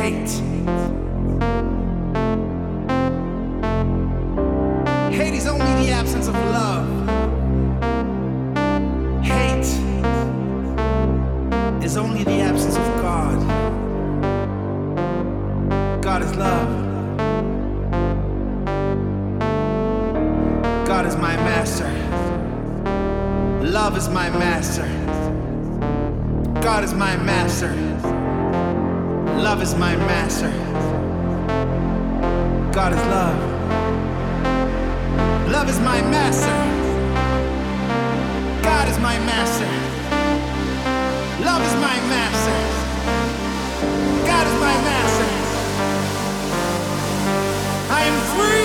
hate? Hate is only the absence of love. Hate is only the absence of God. God is love. God is my master. Love is my master. God is my master. Is my master. God is love. Love is my master. God is my master. Love is my master. God is my master. I am free.